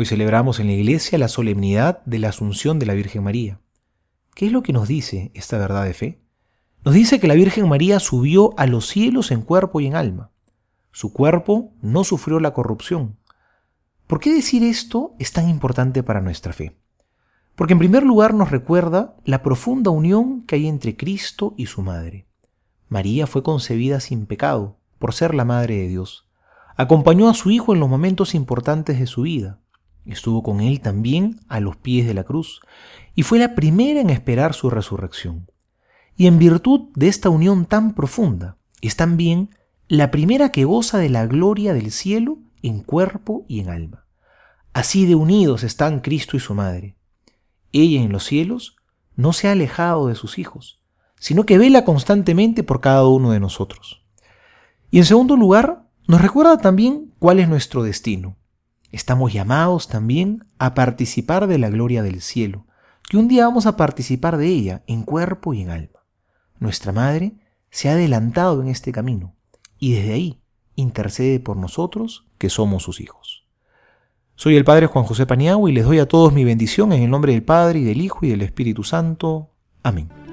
Hoy celebramos en la iglesia la solemnidad de la Asunción de la Virgen María. ¿Qué es lo que nos dice esta verdad de fe? Nos dice que la Virgen María subió a los cielos en cuerpo y en alma. Su cuerpo no sufrió la corrupción. ¿Por qué decir esto es tan importante para nuestra fe? Porque en primer lugar nos recuerda la profunda unión que hay entre Cristo y su Madre. María fue concebida sin pecado, por ser la Madre de Dios. Acompañó a su Hijo en los momentos importantes de su vida. Estuvo con él también a los pies de la cruz y fue la primera en esperar su resurrección. Y en virtud de esta unión tan profunda, es también la primera que goza de la gloria del cielo en cuerpo y en alma. Así de unidos están Cristo y su Madre. Ella en los cielos no se ha alejado de sus hijos, sino que vela constantemente por cada uno de nosotros. Y en segundo lugar, nos recuerda también cuál es nuestro destino. Estamos llamados también a participar de la gloria del cielo, que un día vamos a participar de ella en cuerpo y en alma. Nuestra Madre se ha adelantado en este camino y desde ahí intercede por nosotros que somos sus hijos. Soy el Padre Juan José Paniagua y les doy a todos mi bendición en el nombre del Padre y del Hijo y del Espíritu Santo. Amén.